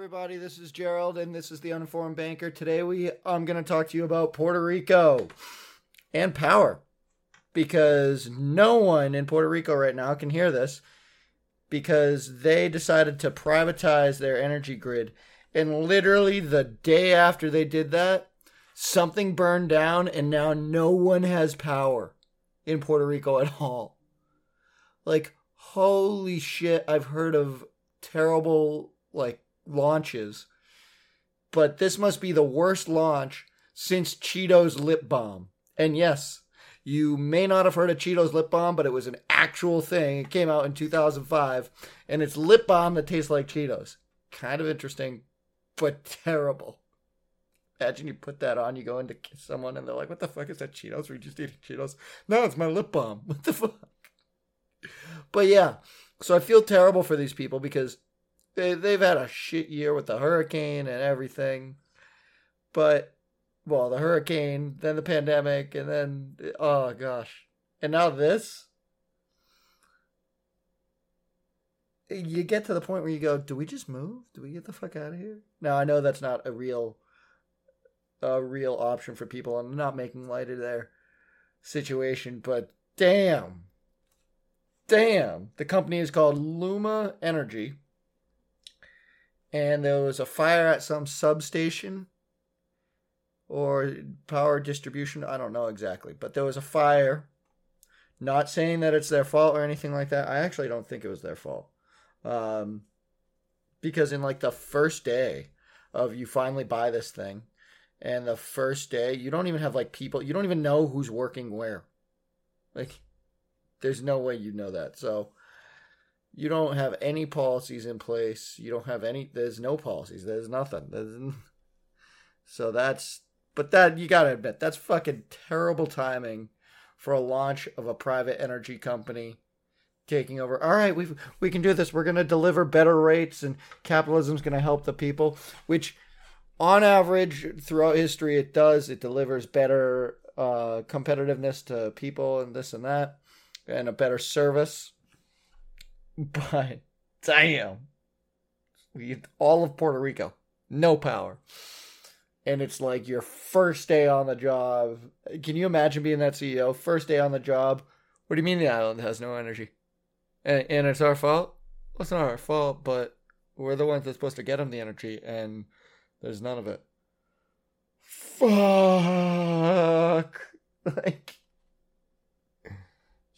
everybody. This is Gerald, and this is the Uninformed Banker. Today, we I'm going to talk to you about Puerto Rico and power, because no one in Puerto Rico right now can hear this, because they decided to privatize their energy grid, and literally the day after they did that, something burned down, and now no one has power in Puerto Rico at all. Like, holy shit! I've heard of terrible like launches, but this must be the worst launch since Cheetos lip balm. And yes, you may not have heard of Cheetos lip balm, but it was an actual thing. It came out in 2005, and it's lip balm that tastes like Cheetos. Kind of interesting, but terrible. Imagine you put that on, you go in to kiss someone, and they're like, "What the fuck is that Cheetos? Were you just eating Cheetos?" No, it's my lip balm. What the fuck? But yeah, so I feel terrible for these people because they they've had a shit year with the hurricane and everything. But well, the hurricane, then the pandemic, and then oh gosh, and now this. You get to the point where you go, "Do we just move? Do we get the fuck out of here?" Now I know that's not a real, a real option for people. I'm not making light of their situation, but damn, damn, the company is called Luma Energy and there was a fire at some substation or power distribution. I don't know exactly, but there was a fire. Not saying that it's their fault or anything like that. I actually don't think it was their fault. Um, because in like the first day of you finally buy this thing, and the first day you don't even have like people, you don't even know who's working where. Like, there's no way you know that. So, you don't have any policies in place. You don't have any. There's no policies. There's nothing. There's, so that's. But that you gotta admit that's fucking terrible timing for a launch of a private energy company taking over. All right, we we can do this. We're gonna deliver better rates, and capitalism's gonna help the people. Which, on average, throughout history, it does. It delivers better uh, competitiveness to people, and this and that, and a better service but damn, all of Puerto Rico, no power, and it's like your first day on the job. Can you imagine being that CEO? First day on the job. What do you mean the island has no energy? And, and it's our fault? Well, it's not our fault, but we're the ones that's supposed to get them the energy, and there's none of it. Fuck. Like,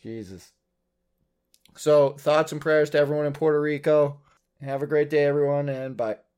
Jesus. So, thoughts and prayers to everyone in Puerto Rico. Have a great day, everyone, and bye.